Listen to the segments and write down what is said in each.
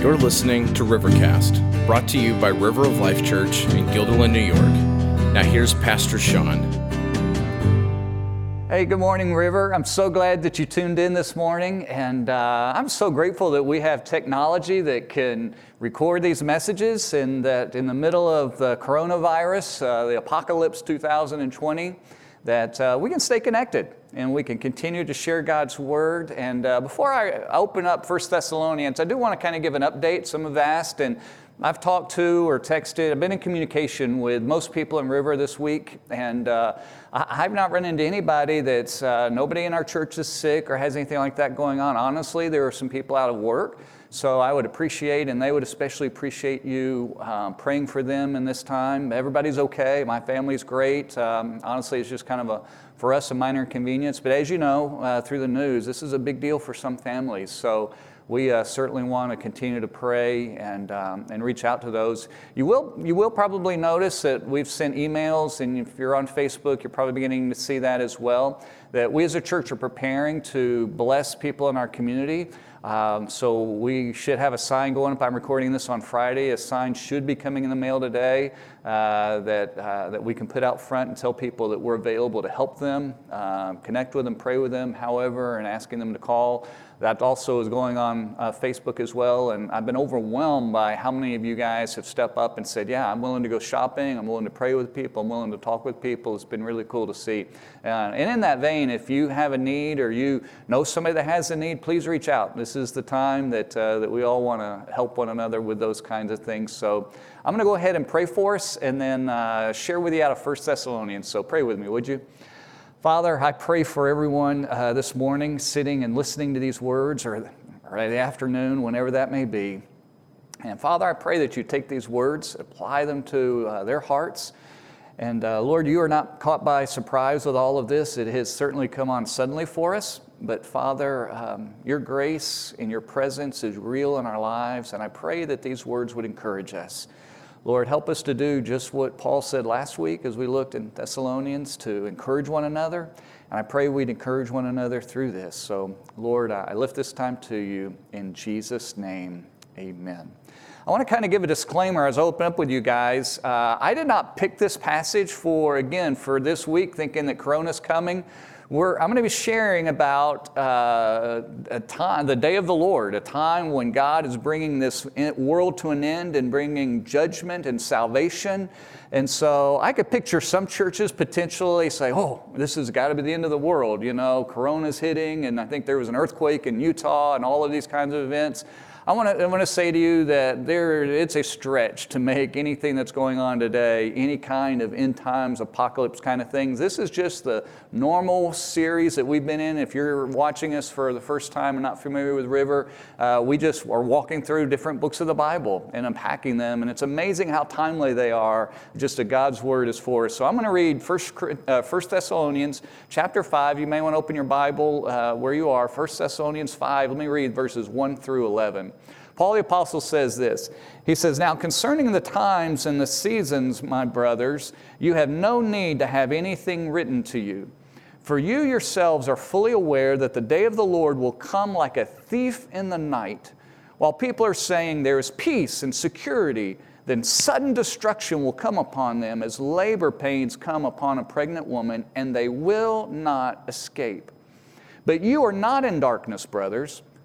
You're listening to Rivercast, brought to you by River of Life Church in Guilderland, New York. Now, here's Pastor Sean. Hey, good morning, River. I'm so glad that you tuned in this morning, and uh, I'm so grateful that we have technology that can record these messages, and that in the middle of the coronavirus, uh, the apocalypse 2020, that uh, we can stay connected and we can continue to share God's word. And uh, before I open up First Thessalonians, I do want to kind of give an update. Some have asked, and I've talked to or texted, I've been in communication with most people in River this week, and uh, I've not run into anybody that's, uh, nobody in our church is sick or has anything like that going on. Honestly, there are some people out of work. So I would appreciate, and they would especially appreciate you um, praying for them in this time. Everybody's okay. My family's great. Um, honestly, it's just kind of a, for us, a minor inconvenience. But as you know uh, through the news, this is a big deal for some families. So we uh, certainly want to continue to pray and, um, and reach out to those. You will, you will probably notice that we've sent emails, and if you're on Facebook, you're probably beginning to see that as well, that we as a church are preparing to bless people in our community. Um, so we should have a sign going up. I'm recording this on Friday. A sign should be coming in the mail today uh, that, uh, that we can put out front and tell people that we're available to help them, uh, connect with them, pray with them, however, and asking them to call. That also is going on uh, Facebook as well. And I've been overwhelmed by how many of you guys have stepped up and said, Yeah, I'm willing to go shopping. I'm willing to pray with people. I'm willing to talk with people. It's been really cool to see. Uh, and in that vein, if you have a need or you know somebody that has a need, please reach out. This is the time that, uh, that we all want to help one another with those kinds of things. So I'm going to go ahead and pray for us and then uh, share with you out of 1 Thessalonians. So pray with me, would you? Father, I pray for everyone uh, this morning sitting and listening to these words or, or the afternoon, whenever that may be. And Father, I pray that you take these words, apply them to uh, their hearts. And uh, Lord, you are not caught by surprise with all of this. It has certainly come on suddenly for us. But Father, um, your grace and your presence is real in our lives. And I pray that these words would encourage us. Lord, help us to do just what Paul said last week as we looked in Thessalonians to encourage one another. And I pray we'd encourage one another through this. So, Lord, I lift this time to you in Jesus' name. Amen. I want to kind of give a disclaimer as I open up with you guys. Uh, I did not pick this passage for, again, for this week, thinking that Corona's coming. We're, I'm going to be sharing about uh, a time, the day of the Lord, a time when God is bringing this world to an end and bringing judgment and salvation. And so I could picture some churches potentially say, oh, this has got to be the end of the world. You know, Corona's hitting, and I think there was an earthquake in Utah and all of these kinds of events. I want to I want to say to you that there it's a stretch to make anything that's going on today any kind of end times apocalypse kind of things. This is just the normal series that we've been in. If you're watching us for the first time and not familiar with River, uh, we just are walking through different books of the Bible and unpacking them, and it's amazing how timely they are. Just a God's word is for us. So I'm going to read First, uh, First Thessalonians chapter five. You may want to open your Bible uh, where you are. First Thessalonians five. Let me read verses one through eleven. Paul the Apostle says this. He says, Now concerning the times and the seasons, my brothers, you have no need to have anything written to you. For you yourselves are fully aware that the day of the Lord will come like a thief in the night. While people are saying there is peace and security, then sudden destruction will come upon them as labor pains come upon a pregnant woman, and they will not escape. But you are not in darkness, brothers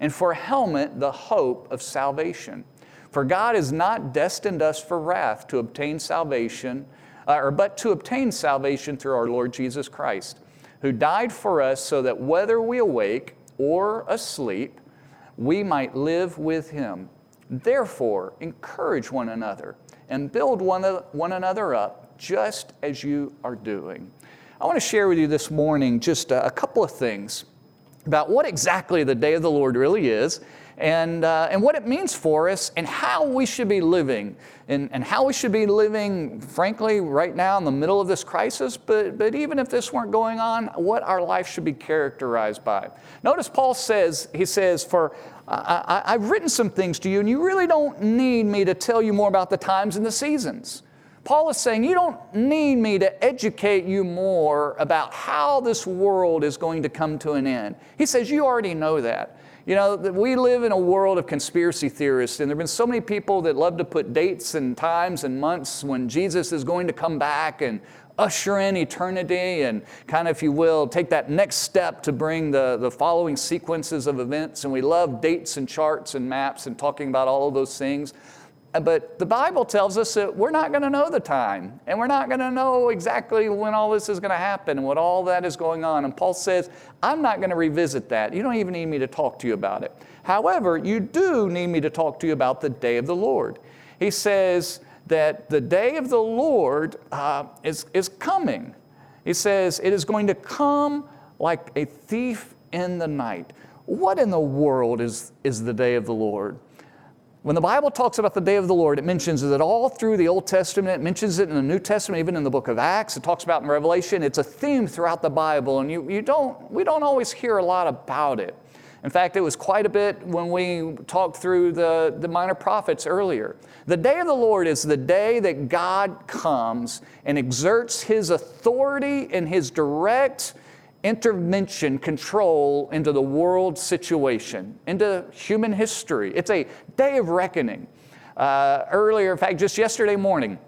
and for a helmet, the hope of salvation. For God has not destined us for wrath to obtain salvation, uh, or but to obtain salvation through our Lord Jesus Christ, who died for us so that whether we awake or asleep, we might live with him. Therefore, encourage one another and build one, one another up just as you are doing. I want to share with you this morning just a, a couple of things about what exactly the day of the Lord really is and, uh, and what it means for us and how we should be living and, and how we should be living, frankly, right now in the middle of this crisis, but, but even if this weren't going on, what our life should be characterized by. Notice Paul says, he says, for I, I, I've written some things to you, and you really don't need me to tell you more about the times and the seasons. Paul is saying, You don't need me to educate you more about how this world is going to come to an end. He says, You already know that. You know, we live in a world of conspiracy theorists, and there have been so many people that love to put dates and times and months when Jesus is going to come back and usher in eternity and kind of, if you will, take that next step to bring the, the following sequences of events. And we love dates and charts and maps and talking about all of those things. But the Bible tells us that we're not going to know the time, and we're not going to know exactly when all this is going to happen and what all that is going on. And Paul says, I'm not going to revisit that. You don't even need me to talk to you about it. However, you do need me to talk to you about the day of the Lord. He says that the day of the Lord uh, is, is coming. He says, it is going to come like a thief in the night. What in the world is, is the day of the Lord? When the Bible talks about the day of the Lord, it mentions it all through the Old Testament. It mentions it in the New Testament, even in the book of Acts. It talks about in Revelation. It's a theme throughout the Bible, and you, you don't, we don't always hear a lot about it. In fact, it was quite a bit when we talked through the, the minor prophets earlier. The day of the Lord is the day that God comes and exerts His authority and His direct intervention, control into the world situation, into human history. It's a day of reckoning. Uh, earlier, in fact, just yesterday morning,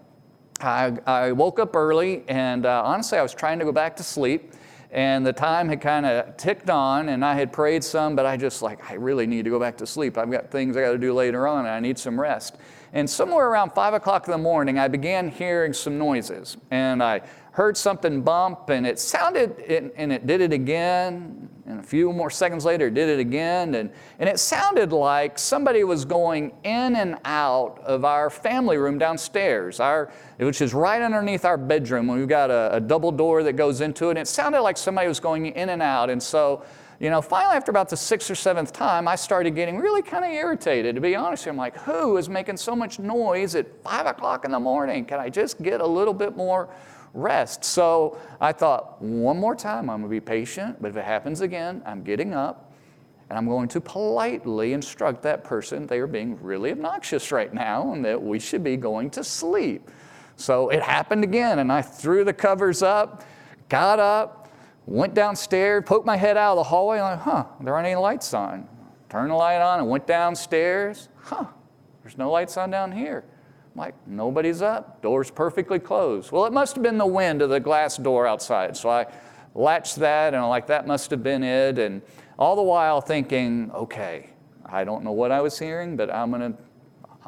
I, I woke up early and uh, honestly, I was trying to go back to sleep. And the time had kind of ticked on, and I had prayed some, but I just like, I really need to go back to sleep. I've got things I got to do later on, and I need some rest. And somewhere around five o'clock in the morning, I began hearing some noises. And I heard something bump and it sounded, and it did it again. And a few more seconds later, it did it again. And, and it sounded like somebody was going in and out of our family room downstairs, our, which is right underneath our bedroom. We've got a, a double door that goes into it. And it sounded like somebody was going in and out. And so, you know, finally, after about the sixth or seventh time, I started getting really kind of irritated. To be honest, I'm like, who is making so much noise at five o'clock in the morning? Can I just get a little bit more rest. So I thought, one more time, I'm going to be patient, but if it happens again, I'm getting up and I'm going to politely instruct that person they are being really obnoxious right now and that we should be going to sleep. So it happened again, and I threw the covers up, got up, went downstairs, poked my head out of the hallway, I'm like, huh, there aren't any lights on. Turned the light on and went downstairs. Huh, there's no lights on down here like, nobody's up, door's perfectly closed. Well, it must have been the wind of the glass door outside. So I latched that and I'm like, that must have been it. And all the while thinking, okay, I don't know what I was hearing, but I'm gonna,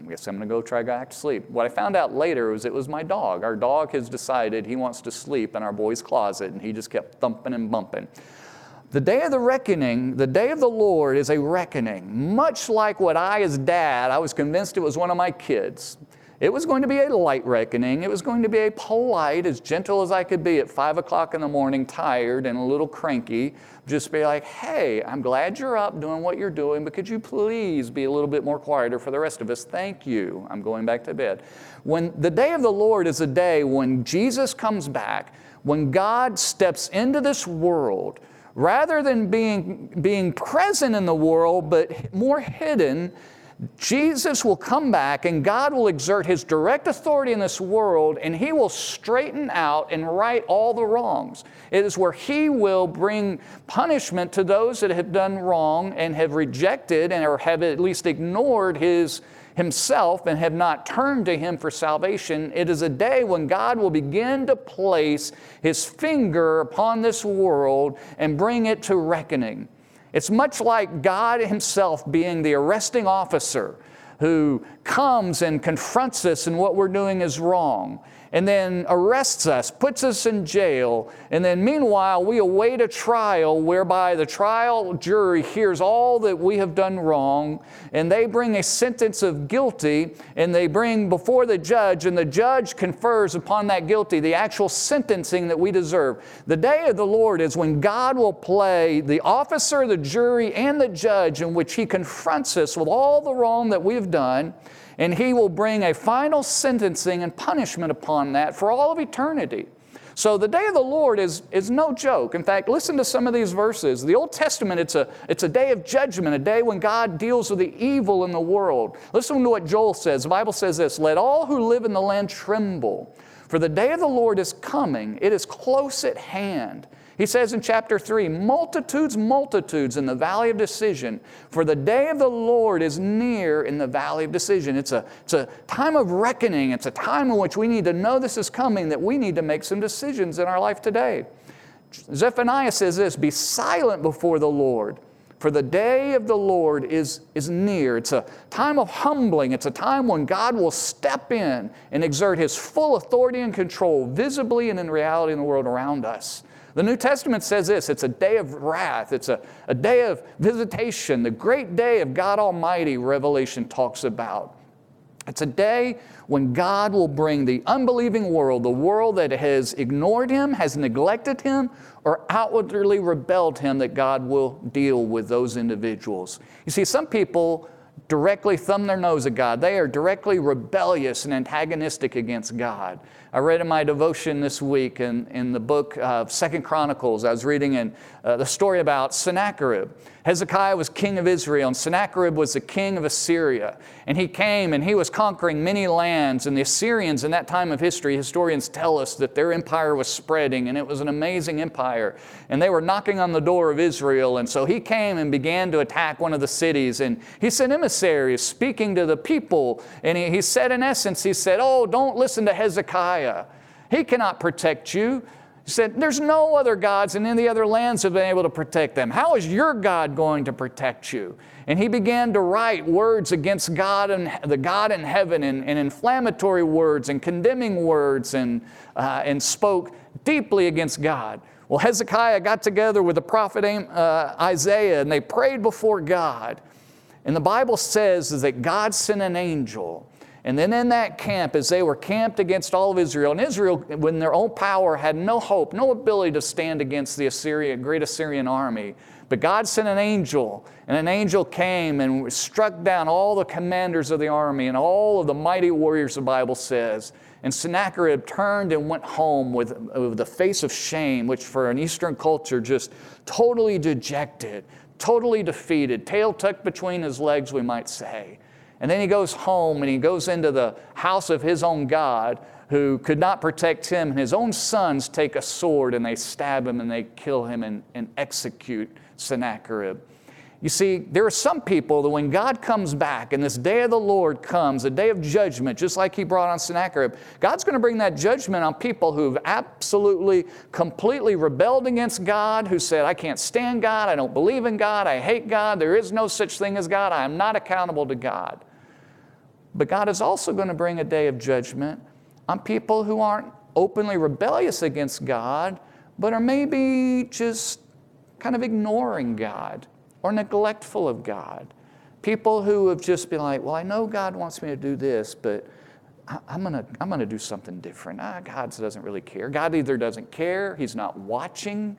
I guess I'm gonna go try back to sleep. What I found out later was it was my dog. Our dog has decided he wants to sleep in our boy's closet and he just kept thumping and bumping. The day of the reckoning, the day of the Lord is a reckoning. Much like what I, as dad, I was convinced it was one of my kids. It was going to be a light reckoning. It was going to be a polite, as gentle as I could be at five o'clock in the morning, tired and a little cranky. Just be like, hey, I'm glad you're up doing what you're doing, but could you please be a little bit more quieter for the rest of us? Thank you. I'm going back to bed. When the day of the Lord is a day when Jesus comes back, when God steps into this world, rather than being, being present in the world, but more hidden, Jesus will come back and God will exert His direct authority in this world and He will straighten out and right all the wrongs. It is where He will bring punishment to those that have done wrong and have rejected and or have at least ignored His Himself and have not turned to Him for salvation. It is a day when God will begin to place His finger upon this world and bring it to reckoning. It's much like God Himself being the arresting officer who comes and confronts us and what we're doing is wrong. And then arrests us, puts us in jail, and then meanwhile we await a trial whereby the trial jury hears all that we have done wrong, and they bring a sentence of guilty, and they bring before the judge, and the judge confers upon that guilty the actual sentencing that we deserve. The day of the Lord is when God will play the officer, the jury, and the judge in which he confronts us with all the wrong that we have done and he will bring a final sentencing and punishment upon that for all of eternity. So the day of the Lord is, is no joke. In fact, listen to some of these verses. The Old Testament, it's a, it's a day of judgment, a day when God deals with the evil in the world. Listen to what Joel says. The Bible says this Let all who live in the land tremble, for the day of the Lord is coming, it is close at hand. He says in chapter 3 multitudes, multitudes in the valley of decision, for the day of the Lord is near in the valley of decision. It's a, it's a time of reckoning, it's a time in which we need to know this is coming, that we need to make some decisions in our life today. Zephaniah says this Be silent before the Lord. For the day of the Lord is, is near. It's a time of humbling. It's a time when God will step in and exert His full authority and control visibly and in reality in the world around us. The New Testament says this it's a day of wrath, it's a, a day of visitation, the great day of God Almighty, Revelation talks about. It's a day when God will bring the unbelieving world, the world that has ignored Him, has neglected Him, or outwardly rebelled Him, that God will deal with those individuals. You see, some people directly thumb their nose at God. They are directly rebellious and antagonistic against God. I read in my devotion this week in, in the book of Second Chronicles, I was reading in uh, the story about Sennacherib. Hezekiah was king of Israel, and Sennacherib was the king of Assyria. And he came and he was conquering many lands. And the Assyrians, in that time of history, historians tell us that their empire was spreading, and it was an amazing empire. And they were knocking on the door of Israel. And so he came and began to attack one of the cities. And he sent emissaries speaking to the people. And he, he said, in essence, he said, Oh, don't listen to Hezekiah. He cannot protect you. He said, There's no other gods in any other lands have been able to protect them. How is your God going to protect you? And he began to write words against God and the God in heaven and, and inflammatory words and condemning words and, uh, and spoke deeply against God. Well, Hezekiah got together with the prophet uh, Isaiah and they prayed before God. And the Bible says that God sent an angel and then in that camp, as they were camped against all of Israel, and Israel, when their own power had no hope, no ability to stand against the Assyrian, great Assyrian army, but God sent an angel, and an angel came and struck down all the commanders of the army and all of the mighty warriors, the Bible says. And Sennacherib turned and went home with, with the face of shame, which for an Eastern culture just totally dejected, totally defeated, tail tucked between his legs, we might say. And then he goes home and he goes into the house of his own God who could not protect him. And his own sons take a sword and they stab him and they kill him and, and execute Sennacherib. You see, there are some people that when God comes back and this day of the Lord comes, a day of judgment, just like He brought on Sennacherib, God's going to bring that judgment on people who've absolutely, completely rebelled against God, who said, I can't stand God, I don't believe in God, I hate God, there is no such thing as God, I am not accountable to God. But God is also going to bring a day of judgment on people who aren't openly rebellious against God, but are maybe just kind of ignoring God or neglectful of God. People who have just been like, well, I know God wants me to do this, but I'm gonna, I'm gonna do something different. Ah, God doesn't really care. God either doesn't care, He's not watching.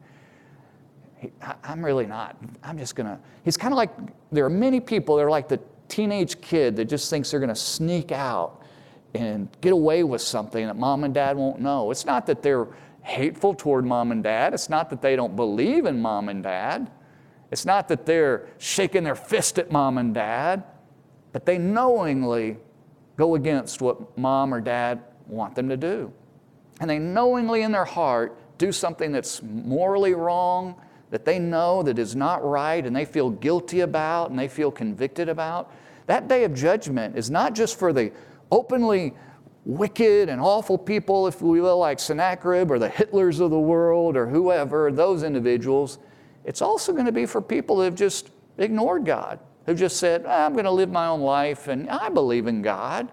He, I, I'm really not. I'm just gonna, He's kind of like, there are many people that are like the teenage kid that just thinks they're going to sneak out and get away with something that mom and dad won't know. It's not that they're hateful toward mom and dad. It's not that they don't believe in mom and dad. It's not that they're shaking their fist at mom and dad, but they knowingly go against what mom or dad want them to do. And they knowingly in their heart do something that's morally wrong, that they know that is not right, and they feel guilty about, and they feel convicted about. That day of judgment is not just for the openly wicked and awful people, if we will, like Sennacherib or the Hitlers of the world or whoever, those individuals. It's also going to be for people who have just ignored God, who've just said, ah, I'm going to live my own life and I believe in God.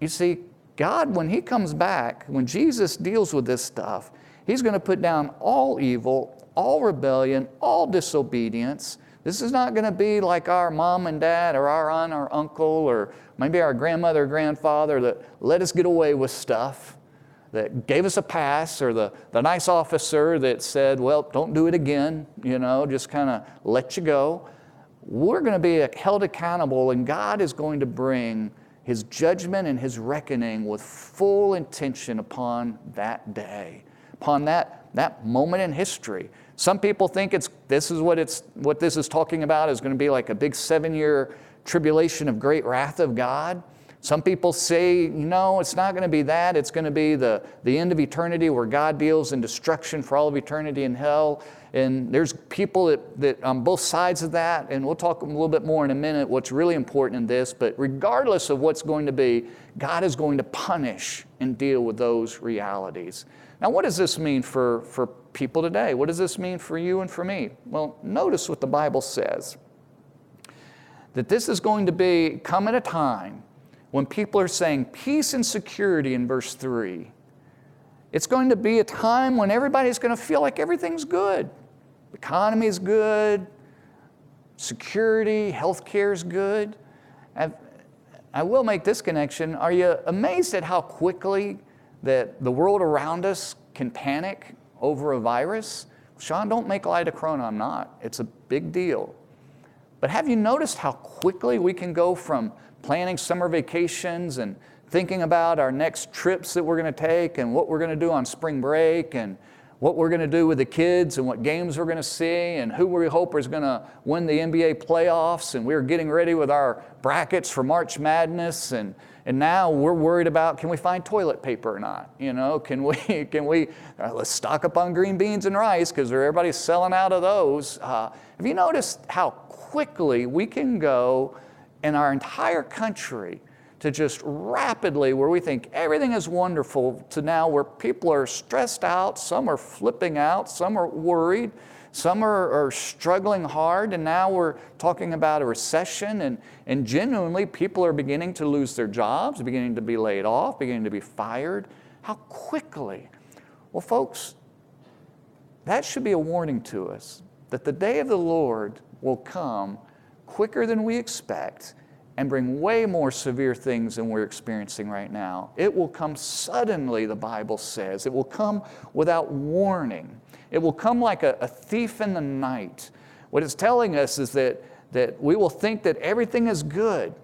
You see, God, when He comes back, when Jesus deals with this stuff, He's going to put down all evil, all rebellion, all disobedience. This is not going to be like our mom and dad or our aunt or uncle or maybe our grandmother or grandfather that let us get away with stuff, that gave us a pass, or the, the nice officer that said, well, don't do it again, you know, just kind of let you go. We're going to be held accountable, and God is going to bring his judgment and his reckoning with full intention upon that day, upon that, that moment in history. Some people think it's, this is what, it's, what this is talking about is going to be like a big seven year tribulation of great wrath of God. Some people say, no, it's not going to be that. It's going to be the, the end of eternity where God deals in destruction for all of eternity in hell. And there's people that, that on both sides of that, and we'll talk a little bit more in a minute what's really important in this. But regardless of what's going to be, God is going to punish and deal with those realities. Now, what does this mean for, for people today? What does this mean for you and for me? Well, notice what the Bible says that this is going to be come at a time when people are saying peace and security in verse 3. It's going to be a time when everybody's going to feel like everything's good. The economy is good, security, healthcare is good. I've, I will make this connection. Are you amazed at how quickly that the world around us can panic over a virus? Sean, don't make light of Corona. I'm not. It's a big deal. But have you noticed how quickly we can go from planning summer vacations and thinking about our next trips that we're going to take and what we're going to do on spring break and what we're going to do with the kids and what games we're going to see and who we hope is going to win the NBA playoffs and we're getting ready with our brackets for March Madness and and now we're worried about can we find toilet paper or not? You know, can we can we uh, let's stock up on green beans and rice because everybody's selling out of those. Uh, have you noticed how quickly we can go in our entire country to just rapidly where we think everything is wonderful to now where people are stressed out, some are flipping out, some are worried, some are, are struggling hard, and now we're talking about a recession, and, and genuinely people are beginning to lose their jobs, beginning to be laid off, beginning to be fired. How quickly? Well, folks, that should be a warning to us that the day of the Lord will come quicker than we expect and bring way more severe things than we're experiencing right now. It will come suddenly, the Bible says. It will come without warning. It will come like a, a, thief in the night. What it's telling us is that, that we will think that everything is good.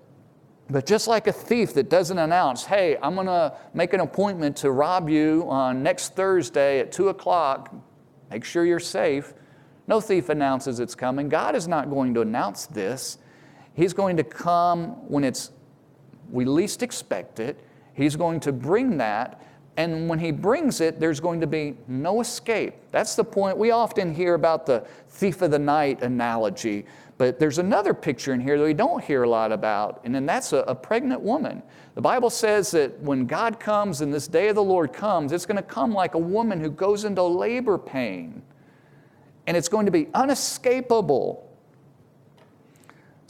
But just like a thief that doesn't announce, hey, I'm going to make an appointment to rob you on next Thursday at 2 o'clock, make sure you're safe. No thief announces it's coming. God is not going to announce this. He's going to come when it's we least expect it. He's going to bring that. And when he brings it, there's going to be no escape. That's the point. We often hear about the thief of the night analogy, but there's another picture in here that we don't hear a lot about, and then that's a, a pregnant woman. The Bible says that when God comes and this day of the Lord comes, it's going to come like a woman who goes into labor pain and it's going to be unescapable.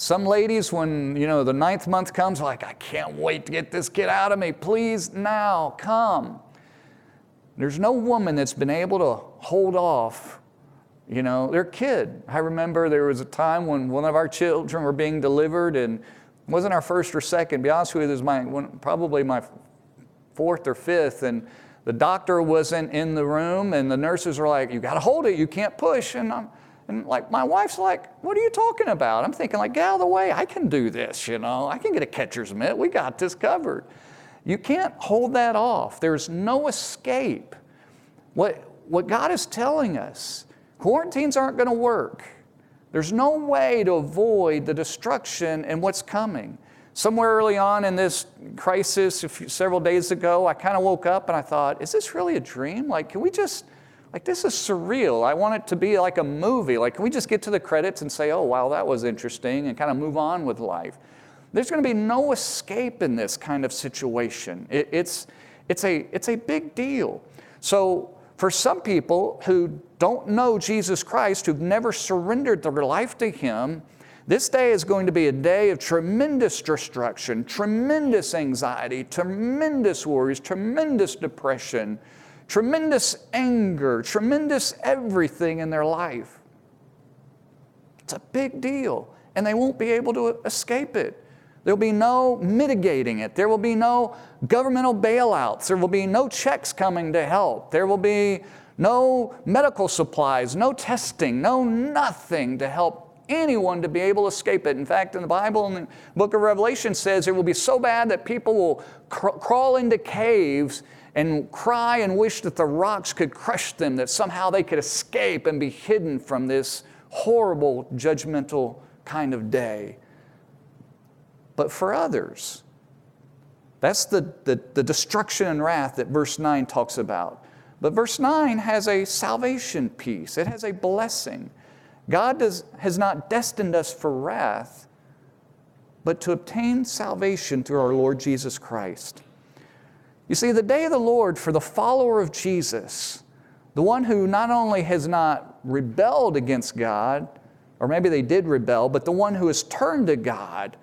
Some ladies, when you know the ninth month comes, like, I can't wait to get this kid out of me. Please now come. There's no woman that's been able to hold off, you know, their kid. I remember there was a time when one of our children were being delivered, and wasn't our first or second. Be honest with you, this is my probably my fourth or fifth, and the doctor wasn't in the room, and the nurses were like, You got to hold it, you can't push. And, I'm, and like, my wife's like, What are you talking about? I'm thinking, like, get out of the way, I can do this, you know, I can get a catcher's mitt, we got this covered. You can't hold that off, there's no escape. What, what God is telling us, quarantines aren't going to work. There's no way to avoid the destruction and what's coming. Somewhere early on in this crisis, few, several days ago, I kind of woke up and I thought, is this really a dream? Like, can we just, like, this is surreal. I want it to be like a movie. Like, can we just get to the credits and say, oh, wow, that was interesting, and kind of move on with life? There's going to be no escape in this kind of situation. It, it's, it's, a, it's a big deal. So, for some people who don't know Jesus Christ, who've never surrendered their life to Him, This day is going to be a day of tremendous destruction, tremendous anxiety, tremendous worries, tremendous depression, tremendous anger, tremendous everything in their life. It's a big deal, and they won't be able to escape it. There will be no mitigating it. There will be no governmental bailouts. There will be no checks coming to help. There will be no medical supplies, no testing, no nothing to help anyone to be able to escape it. In fact, in the Bible, in the book of Revelation says it will be so bad that people will cr- crawl into caves and cry and wish that the rocks could crush them, that somehow they could escape and be hidden from this horrible, judgmental kind of day. But for others, that's the, the, the destruction and wrath that verse 9 talks about. But verse 9 has a salvation piece, it has a blessing. God does, has not destined us for wrath, but to obtain salvation through our Lord Jesus Christ. You see, the day of the Lord for the follower of Jesus, the one who not only has not rebelled against God, or maybe they did rebel, but the one who has turned to God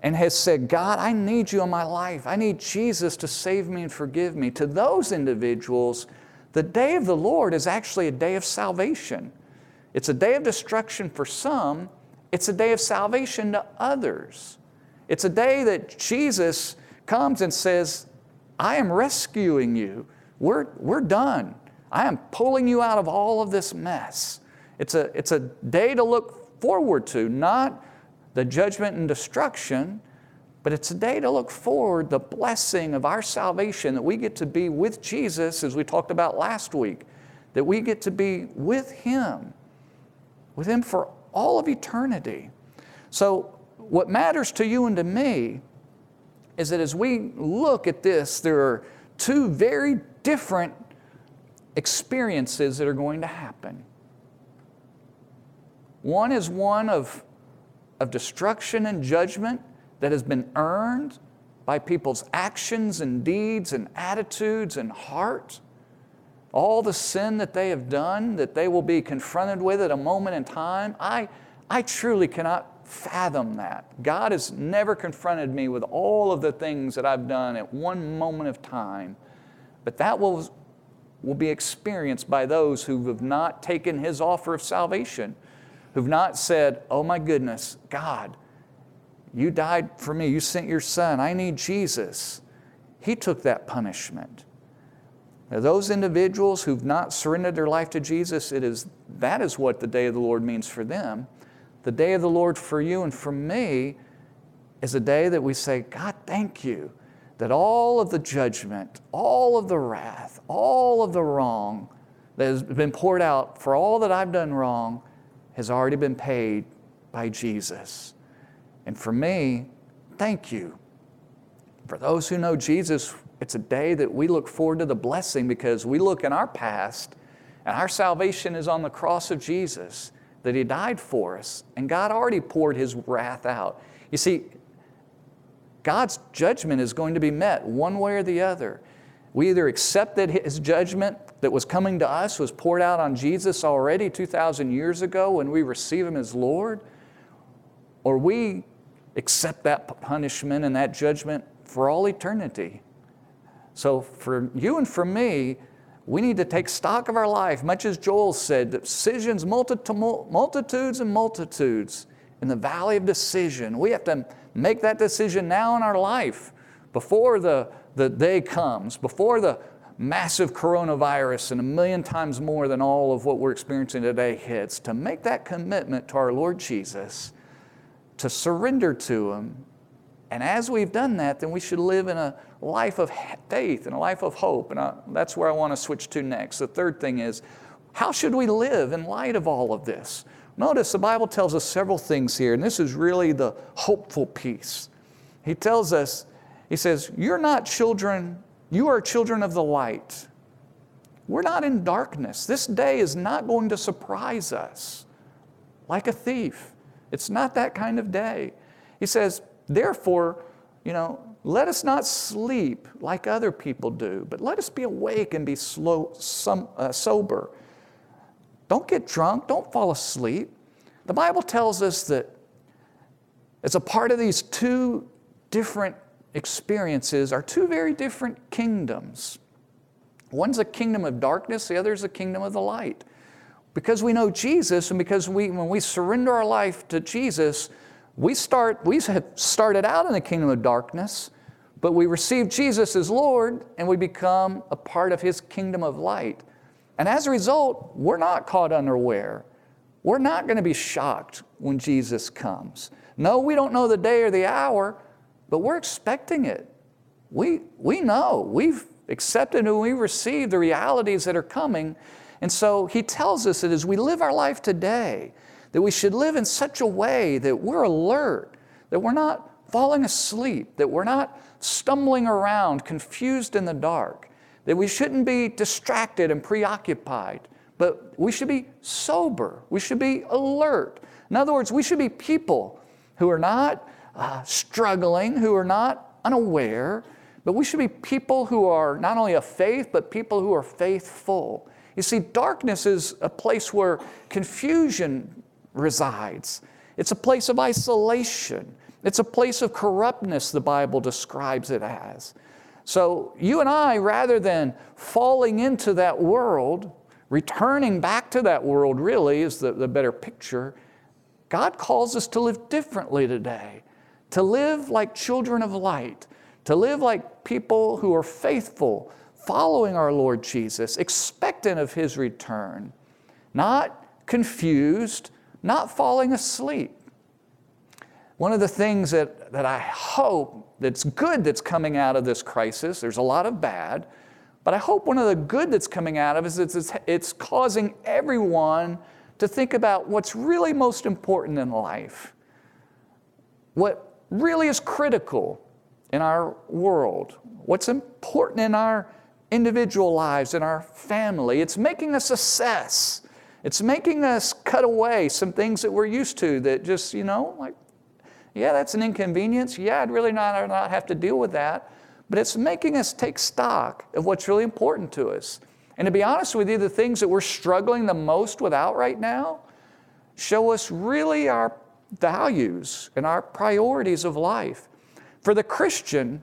and has said, God, I need you in my life. I need Jesus to save me and forgive me. To those individuals, the day of the Lord is actually a day of salvation. It's a day of destruction for some, it's a day of salvation to others. It's a day that Jesus comes and says, I am rescuing you. We're, we're done. I am pulling you out of all of this mess. It's a, it's a day to look forward to, not the judgment and destruction, but it's a day to look forward the blessing of our salvation that we get to be with Jesus, as we talked about last week, that we get to be with Him, with Him for all of eternity. So, what matters to you and to me is that as we look at this, there are two very different experiences that are going to happen. One is one of of destruction and judgment that has been earned by people's actions and deeds and attitudes and heart. All the sin that they have done, that they will be confronted with at a moment in time. I, I truly cannot fathom that. God has never confronted me with all of the things that I've done at one moment of time. But that will, will be experienced by those who have not taken His offer of salvation who've not said, Oh my goodness, God, you died for me. You sent your son. I need Jesus. He took that punishment. Now, those individuals who've not surrendered their life to Jesus, it is, that is what the day of the Lord means for them. The day of the Lord for you and for me is a day that we say, God, thank you that all of the judgment, all of the wrath, all of the wrong that has been poured out for all that I've done wrong has already been paid by Jesus. And for me, thank you. For those who know Jesus, it's a day that we look forward to the blessing because we look in our past and our salvation is on the cross of Jesus, that He died for us, and God already poured His wrath out. You see, God's judgment is going to be met one way or the other. We either accept that His judgment that was coming to us was poured out on Jesus already 2,000 years ago when we receive Him as Lord, or we accept that punishment and that judgment for all eternity. So, for you and for me, we need to take stock of our life, much as Joel said, decisions, multitudes and multitudes in the valley of decision. We have to make that decision now in our life before the, the day comes, before the massive coronavirus and a million times more than all of what we're experiencing today hits, to make that commitment to our Lord Jesus, to surrender to Him. And as we've done that, then we should live in a life of faith and a life of hope. And I, that's where I want to switch to next. The third thing is, how should we live in light of all of this? Notice the Bible tells us several things here, and this is really the hopeful piece. He tells us, He says, You're not children you are children of the light. We're not in darkness. This day is not going to surprise us like a thief. It's not that kind of day. He says, therefore, you know, let us not sleep like other people do, but let us be awake and be slow, some, uh, sober. Don't get drunk. Don't fall asleep. the Bible tells us that as a part of these two different experiences are two very different kingdoms. One's a kingdom of darkness, the other is a kingdom of the light. Because we know Jesus and because we, when we surrender our life to Jesus, we start, we have started out in the kingdom of darkness, but we receive Jesus as Lord and we become a part of His kingdom of light. And as a result, we're not caught unaware. We're not going to be shocked when Jesus comes. No, we don't know the day or the hour, but we're expecting it. We, we know. We've accepted and we receive the realities that are coming. And so he tells us that as we live our life today, that we should live in such a way that we're alert, that we're not falling asleep, that we're not stumbling around confused in the dark, that we shouldn't be distracted and preoccupied, but we should be sober. We should be alert. In other words, we should be people who are not uh, struggling, who are not unaware, but we should be people who are not only of faith, but people who are faithful. You see, darkness is a place where confusion resides, it's a place of isolation, it's a place of corruptness, the Bible describes it as. So, you and I, rather than falling into that world, returning back to that world really is the, the better picture. God calls us to live differently today, to live like children of light, to live like people who are faithful, following our Lord Jesus, expectant of His return, not confused, not falling asleep. One of the things that, that I hope that's good that's coming out of this crisis, there's a lot of bad, but I hope one of the good that's coming out of it is it's, it's causing everyone to think about what's really most important in life, what really is critical in our world, what's important in our individual lives, in our family. It's making us assess. It's making us cut away some things that we're used to that just, you know, like, yeah, that's an inconvenience. Yeah, I'd really not, not have to deal with that. But it's making us take stock of what's really important to us. And to be honest with you, the things that we're struggling the most without right now show us really our values and our priorities of life. For the Christian,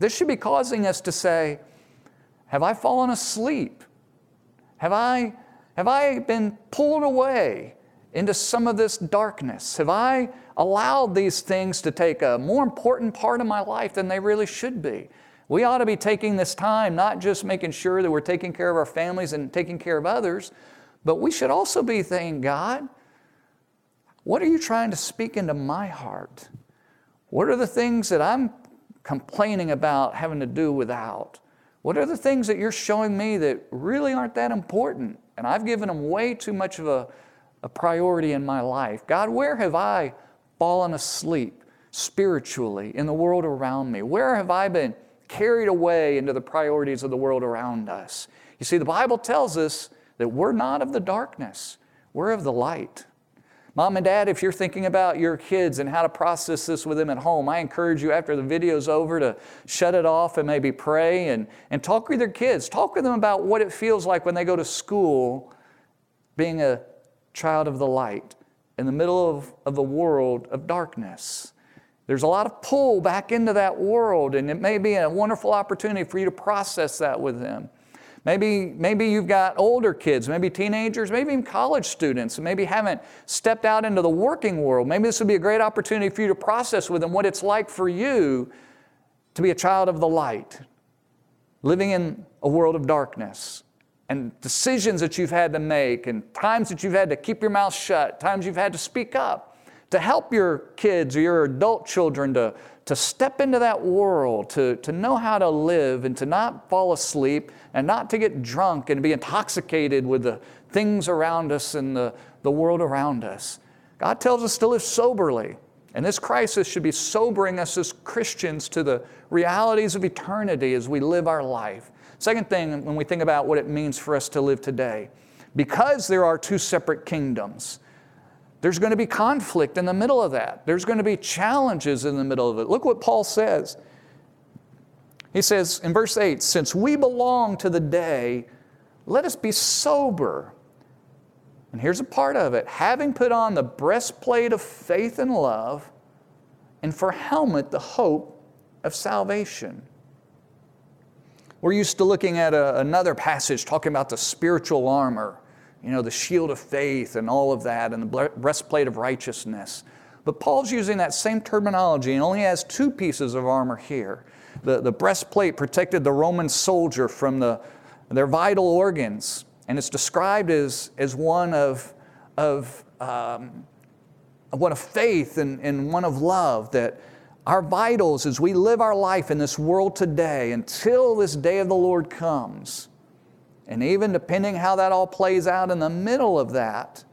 this should be causing us to say, Have I fallen asleep? Have I, have I been pulled away into some of this darkness? Have I allowed these things to take a more important part of my life than they really should be? We ought to be taking this time, not just making sure that we're taking care of our families and taking care of others, but we should also be thinking, God, what are you trying to speak into my heart? What are the things that I'm complaining about having to do without? What are the things that you're showing me that really aren't that important? And I've given them way too much of a a priority in my life. God, where have I fallen asleep spiritually in the world around me? Where have I been carried away into the priorities of the world around us? You see, the Bible tells us that we're not of the darkness, we're of the light. Mom and dad, if you're thinking about your kids and how to process this with them at home, I encourage you after the video's over to shut it off and maybe pray and, and talk with your kids. Talk with them about what it feels like when they go to school being a child of the light in the middle of, of a world of darkness. There's a lot of pull back into that world, and it may be a wonderful opportunity for you to process that with them. Maybe, maybe you've got older kids, maybe teenagers, maybe even college students, who maybe haven't stepped out into the working world. Maybe this would be a great opportunity for you to process with them what it's like for you to be a child of the light, living in a world of darkness and decisions that you've had to make, and times that you've had to keep your mouth shut, times you've had to speak up to help your kids or your adult children to, to step into that world, to, to know how to live and to not fall asleep and not to get drunk and be intoxicated with the things around us and the, the world around us. God tells us to live soberly. And this crisis should be sobering us as Christians to the realities of eternity as we live our life. Second thing, when we think about what it means for us to live today, because there are two separate kingdoms, there's going to be conflict in the middle of that. There's going to be challenges in the middle of it. Look what Paul says. He says in verse 8, since we belong to the day, let us be sober, And here's a part of it having put on the breastplate of faith and love, and for helmet, the hope of salvation. We're used to looking at a, another passage talking about the spiritual armor, you know, the shield of faith and all of that, and the breastplate of righteousness. But Paul's using that same terminology and only has two pieces of armor here. The, the breastplate protected the Roman soldier from the, their vital organs, and it's described as, as one of, of, um, one of faith and, and one of love that our vitals as we live our life in this world today until this day of the Lord comes. And even depending how that all plays out in the middle of that,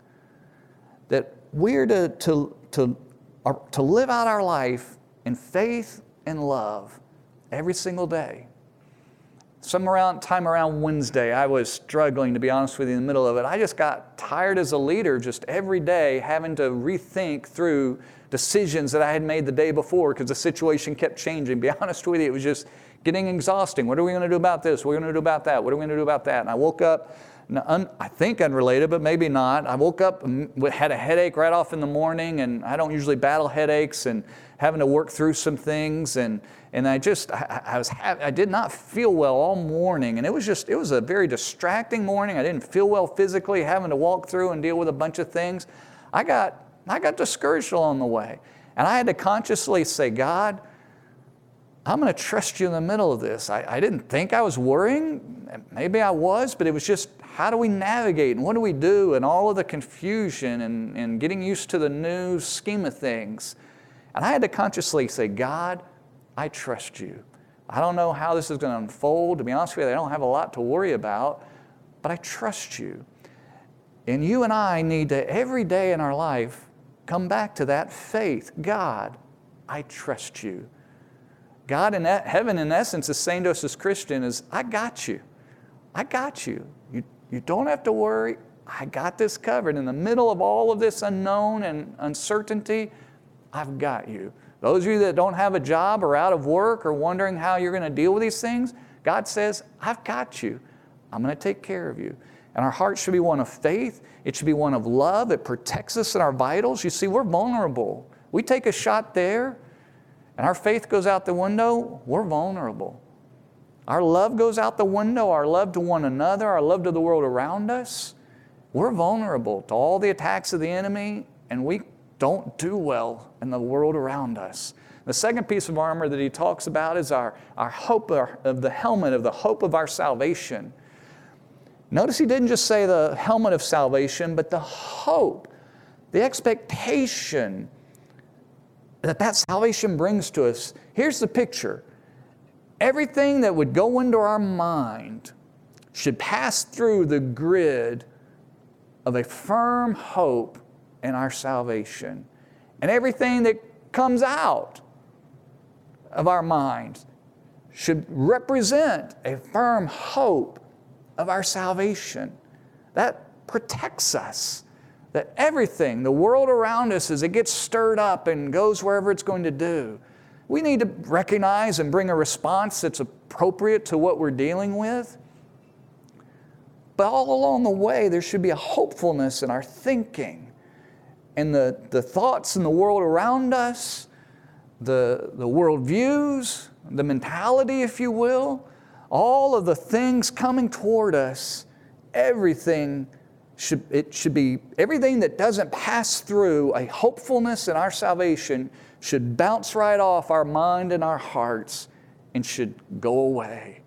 that we're to, to, to, uh, to live out our life in faith and love every single day. Some around, time around Wednesday, I was struggling, to be honest with you, in the middle of it. I just got tired as a leader, just every day having to rethink through decisions that I had made the day before because the situation kept changing. Be honest with you, it was just getting exhausting. What are we going to do about this? What are we going to do about that? What are we going to do about that? And I woke up, I think unrelated, but maybe not. I woke up had a headache right off in the morning, and I don't usually battle headaches and having to work through some things. And, and I just, I, I was, I did not feel well all morning. And it was just, it was a very distracting morning. I didn't feel well physically, having to walk through and deal with a bunch of things. I got I got discouraged along the way. And I had to consciously say, God, I'm going to trust you in the middle of this. I, I, didn't think I was worrying. Maybe I was, but it was just how do we navigate and what do we do and all of the confusion and, and getting used to the new scheme of things. And I had to consciously say, God, I trust you. I don't know how this is going to unfold. To be honest with you, I don't have a lot to worry about, but I trust you. And you and I need to, every day in our life, come back to that faith. God, I trust you. God in heaven, in essence, is saying to us as Christian is, I got you. I got you. You, you don't have to worry. I got this covered. In the middle of all of this unknown and uncertainty, I've got you. Those of you that don't have a job or out of work or wondering how you're going to deal with these things, God says, I've got you. I'm going to take care of you. And our heart should be one of faith. It should be one of love. It protects us in our vitals. You see, we're vulnerable. We take a shot there, and our faith goes out the window, we're vulnerable. Our love goes out the window, our love to one another, our love to the world around us. We're vulnerable to all the attacks of the enemy, and we don't do well in the world around us. The second piece of armor that he talks about is our, our hope of the helmet of the hope of our salvation. Notice he didn't just say the helmet of salvation, but the hope, the expectation that that salvation brings to us. Here's the picture everything that would go into our mind should pass through the grid of a firm hope in our salvation. And everything that comes out of our minds should represent a firm hope of our salvation. That protects us. That everything, the world around us, as it gets stirred up and goes wherever it's going to do, we need to recognize and bring a response that's appropriate to what we're dealing with. But all along the way, there should be a hopefulness in our thinking and the, the thoughts in the world around us, the, the worldviews, the mentality, if you will, all of the things coming toward us, everything should, it should be, everything that doesn't pass through a hopefulness in our salvation should bounce right off our mind and our hearts and should go away.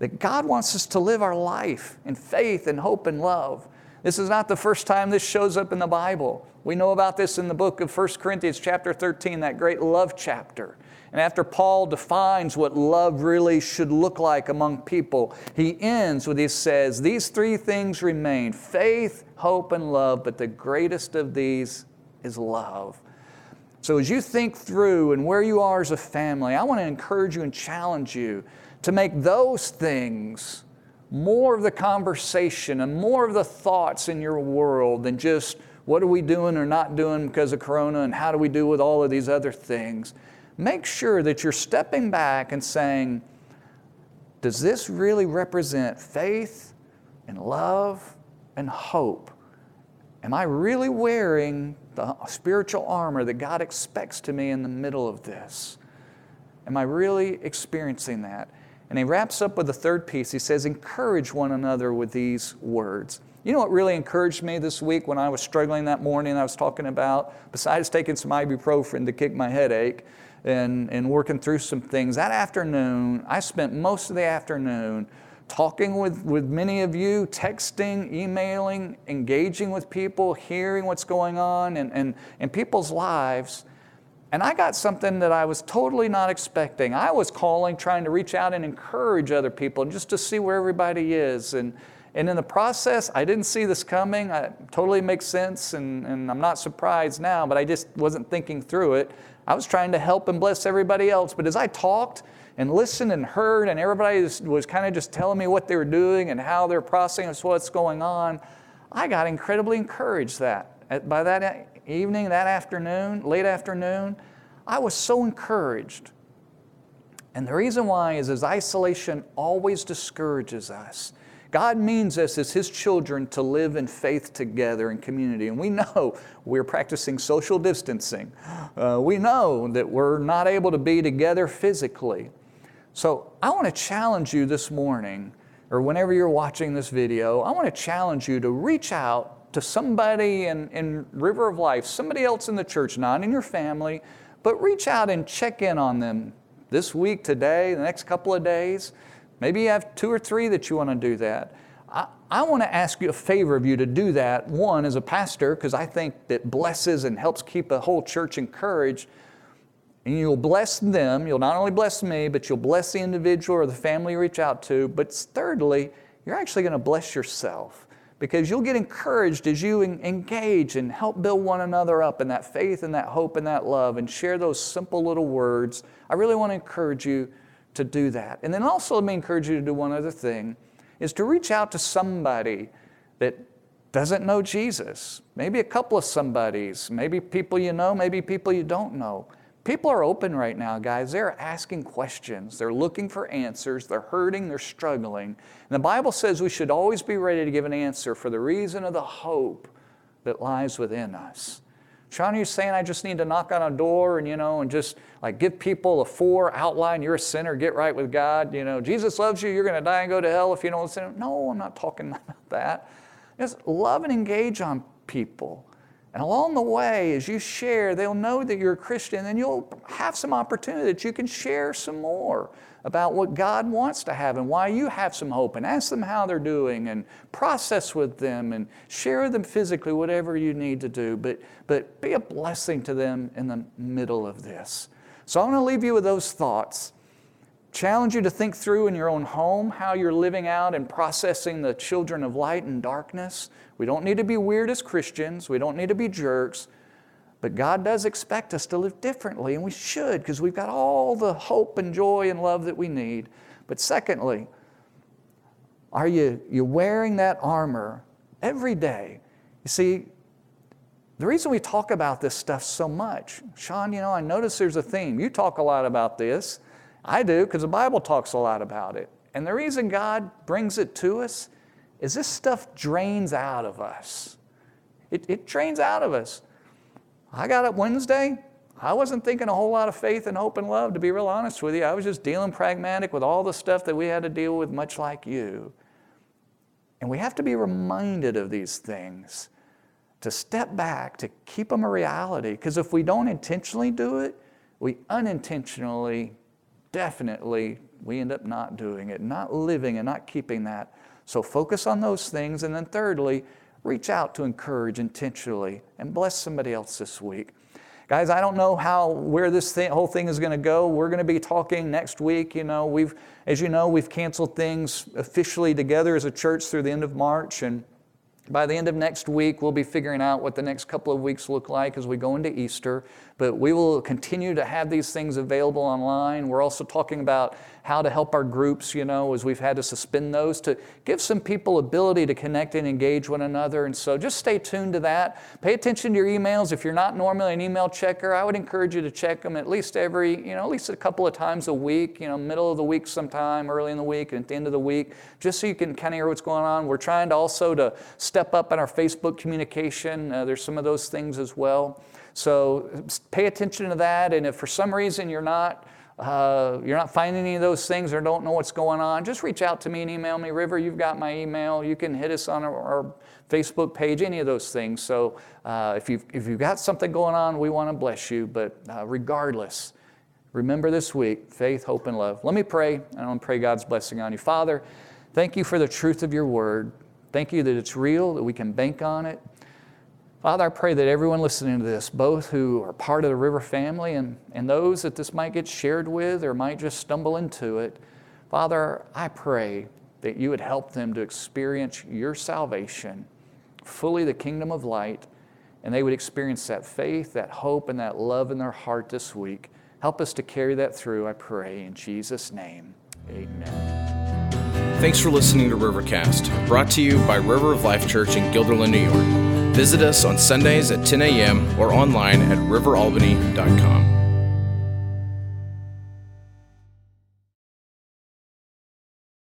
That God wants us to live our life in faith and hope and love. This is not the first time this shows up in the Bible. We know about this in the book of 1 Corinthians, chapter 13, that great love chapter. And after Paul defines what love really should look like among people, he ends with he says, These three things remain faith, hope, and love, but the greatest of these is love. So as you think through and where you are as a family, I want to encourage you and challenge you to make those things more of the conversation and more of the thoughts in your world than just what are we doing or not doing because of Corona and how do we do with all of these other things make sure that you're stepping back and saying, does this really represent faith and love and hope Am I really wearing the spiritual armor that God expects to me in the middle of this? Am I really experiencing that? And he wraps up with the third piece. He says, Encourage one another with these words. You know what really encouraged me this week when I was struggling that morning I was talking about, besides taking some ibuprofen to kick my headache and, and working through some things, that afternoon, I spent most of the afternoon talking with, with many of you, texting, emailing, engaging with people, hearing what's going on and, in, in people's lives. And I got something that I was totally not expecting. I was calling, trying to reach out and encourage other people and just to see where everybody is. And, and in the process, I didn't see this coming. It totally makes sense, and, and I'm not surprised now, but I just wasn't thinking through it. I was trying to help and bless everybody else. But as I talked and listened and heard, and everybody was, was kind of just telling me what they were doing and how they're processing what's going on, I got incredibly encouraged that. By that evening, that afternoon, late afternoon, I was so encouraged. And the reason why is, is isolation always discourages us. God means us as His children to live in faith together in community. And we know we're practicing social distancing. Uh, we know that we're not able to be together physically. So I want to challenge you this morning, or whenever you're watching this video, I want to challenge you to reach out to somebody in, in River of Life, somebody else in the church, not in your family, but reach out and check in on them this week, today, the next couple of days. Maybe you have two or three that you want to do that. I, I want to ask you a favor of you to do that. One, as a pastor, because I think that blesses and helps keep a whole church encouraged. And you'll bless them. You'll not only bless me, but you'll bless the individual or the family you reach out to. But thirdly, you're actually going to bless yourself because you'll get encouraged as you engage and help build one another up in that faith and that hope and that love and share those simple little words. I really want to encourage you to do that. And then also let me encourage you to do one other thing is to reach out to somebody that doesn't know Jesus. Maybe a couple of somebodies, maybe people you know, maybe people you don't know. People are open right now, guys. They're asking questions. They're looking for answers. They're hurting. They're struggling. And the Bible says we should always be ready to give an answer for the reason of the hope that lies within us. Sean, are you saying I just need to knock on a door and, you know, and just like give people a four outline, you're a sinner, get right with God. You know, Jesus loves you, you're going to die and go to hell if you don't listen. No, I'm not talking about that. Just love and engage on people. And along the way, as you share, they'll know that you're a Christian, and you'll have some opportunity that you can share some more about what God wants to have and why you have some hope and ask them how they're doing and process with them and share with them physically whatever you need to do. But, but be a blessing to them in the middle of this. So I want to leave you with those thoughts. Challenge you to think through in your own home how you're living out and processing the children of light and darkness. We don't need to be weird as Christians, we don't need to be jerks. But God does expect us to live differently, and we should because we've got all the hope and joy and love that we need. But secondly, are you you wearing that armor every day? You see, the reason we talk about this stuff so much, Sean, you know, I notice there's a theme. You talk a lot about this. I do because the Bible talks a lot about it. And the reason God brings it to us is this stuff drains out of us. It, it drains out of us. I got up Wednesday. I wasn't thinking a whole lot of faith and hope and love, to be real honest with you. I was just dealing pragmatic with all the stuff that we had to deal with, much like you. And we have to be reminded of these things, to step back, to keep them a reality. Because if we don't intentionally do it, we unintentionally, definitely, we end up not doing it, not living and not keeping that. So focus on those things. And then, thirdly, reach out to encourage intentionally and bless somebody else this week. Guys, I don't know how where this thing, whole thing is going to go. We're going to be talking next week. You know, we've, as you know, we've canceled things officially together as a church through the end of March, and by the end of next week, we'll be figuring out what the next couple of weeks look like as we go into Easter. But we will continue to have these things available online. We're also talking about how to help our groups, you know, as we've had to suspend those to give some people ability to connect and engage one another. And so just stay tuned to that. Pay attention to your emails. If you're not normally an email checker, I would encourage you to check them at least every, you know, at least a couple of times a week, you know, middle of the week sometime, early in the week, and at the end of the week, just so you can kind of hear what's going on. We're trying to also to step up in our Facebook communication. Uh, there's some of those things as well. So pay attention to that. And if for some reason you're not, uh, you're not finding any of those things or don't know what's going on, just reach out to me and email me. River, you've got my email. You can hit us on our, our Facebook page, any of those things. So uh, if, you've, if you've got something going on, we want to bless you. But uh, regardless, remember this week faith, hope, and love. Let me pray, and I want to pray God's blessing on you. Father, thank you for the truth of your word. Thank you that it's real, that we can bank on it. Father, I pray that everyone listening to this, both who are part of the River family and, and those that this might get shared with or might just stumble into it, Father, I pray that you would help them to experience your salvation, fully the kingdom of light, and they would experience that faith, that hope, and that love in their heart this week. Help us to carry that through, I pray, in Jesus' name. Amen. Thanks for listening to Rivercast, brought to you by River of Life Church in Guilderland, New York. Visit us on Sundays at 10 a.m. or online at riveralbany.com.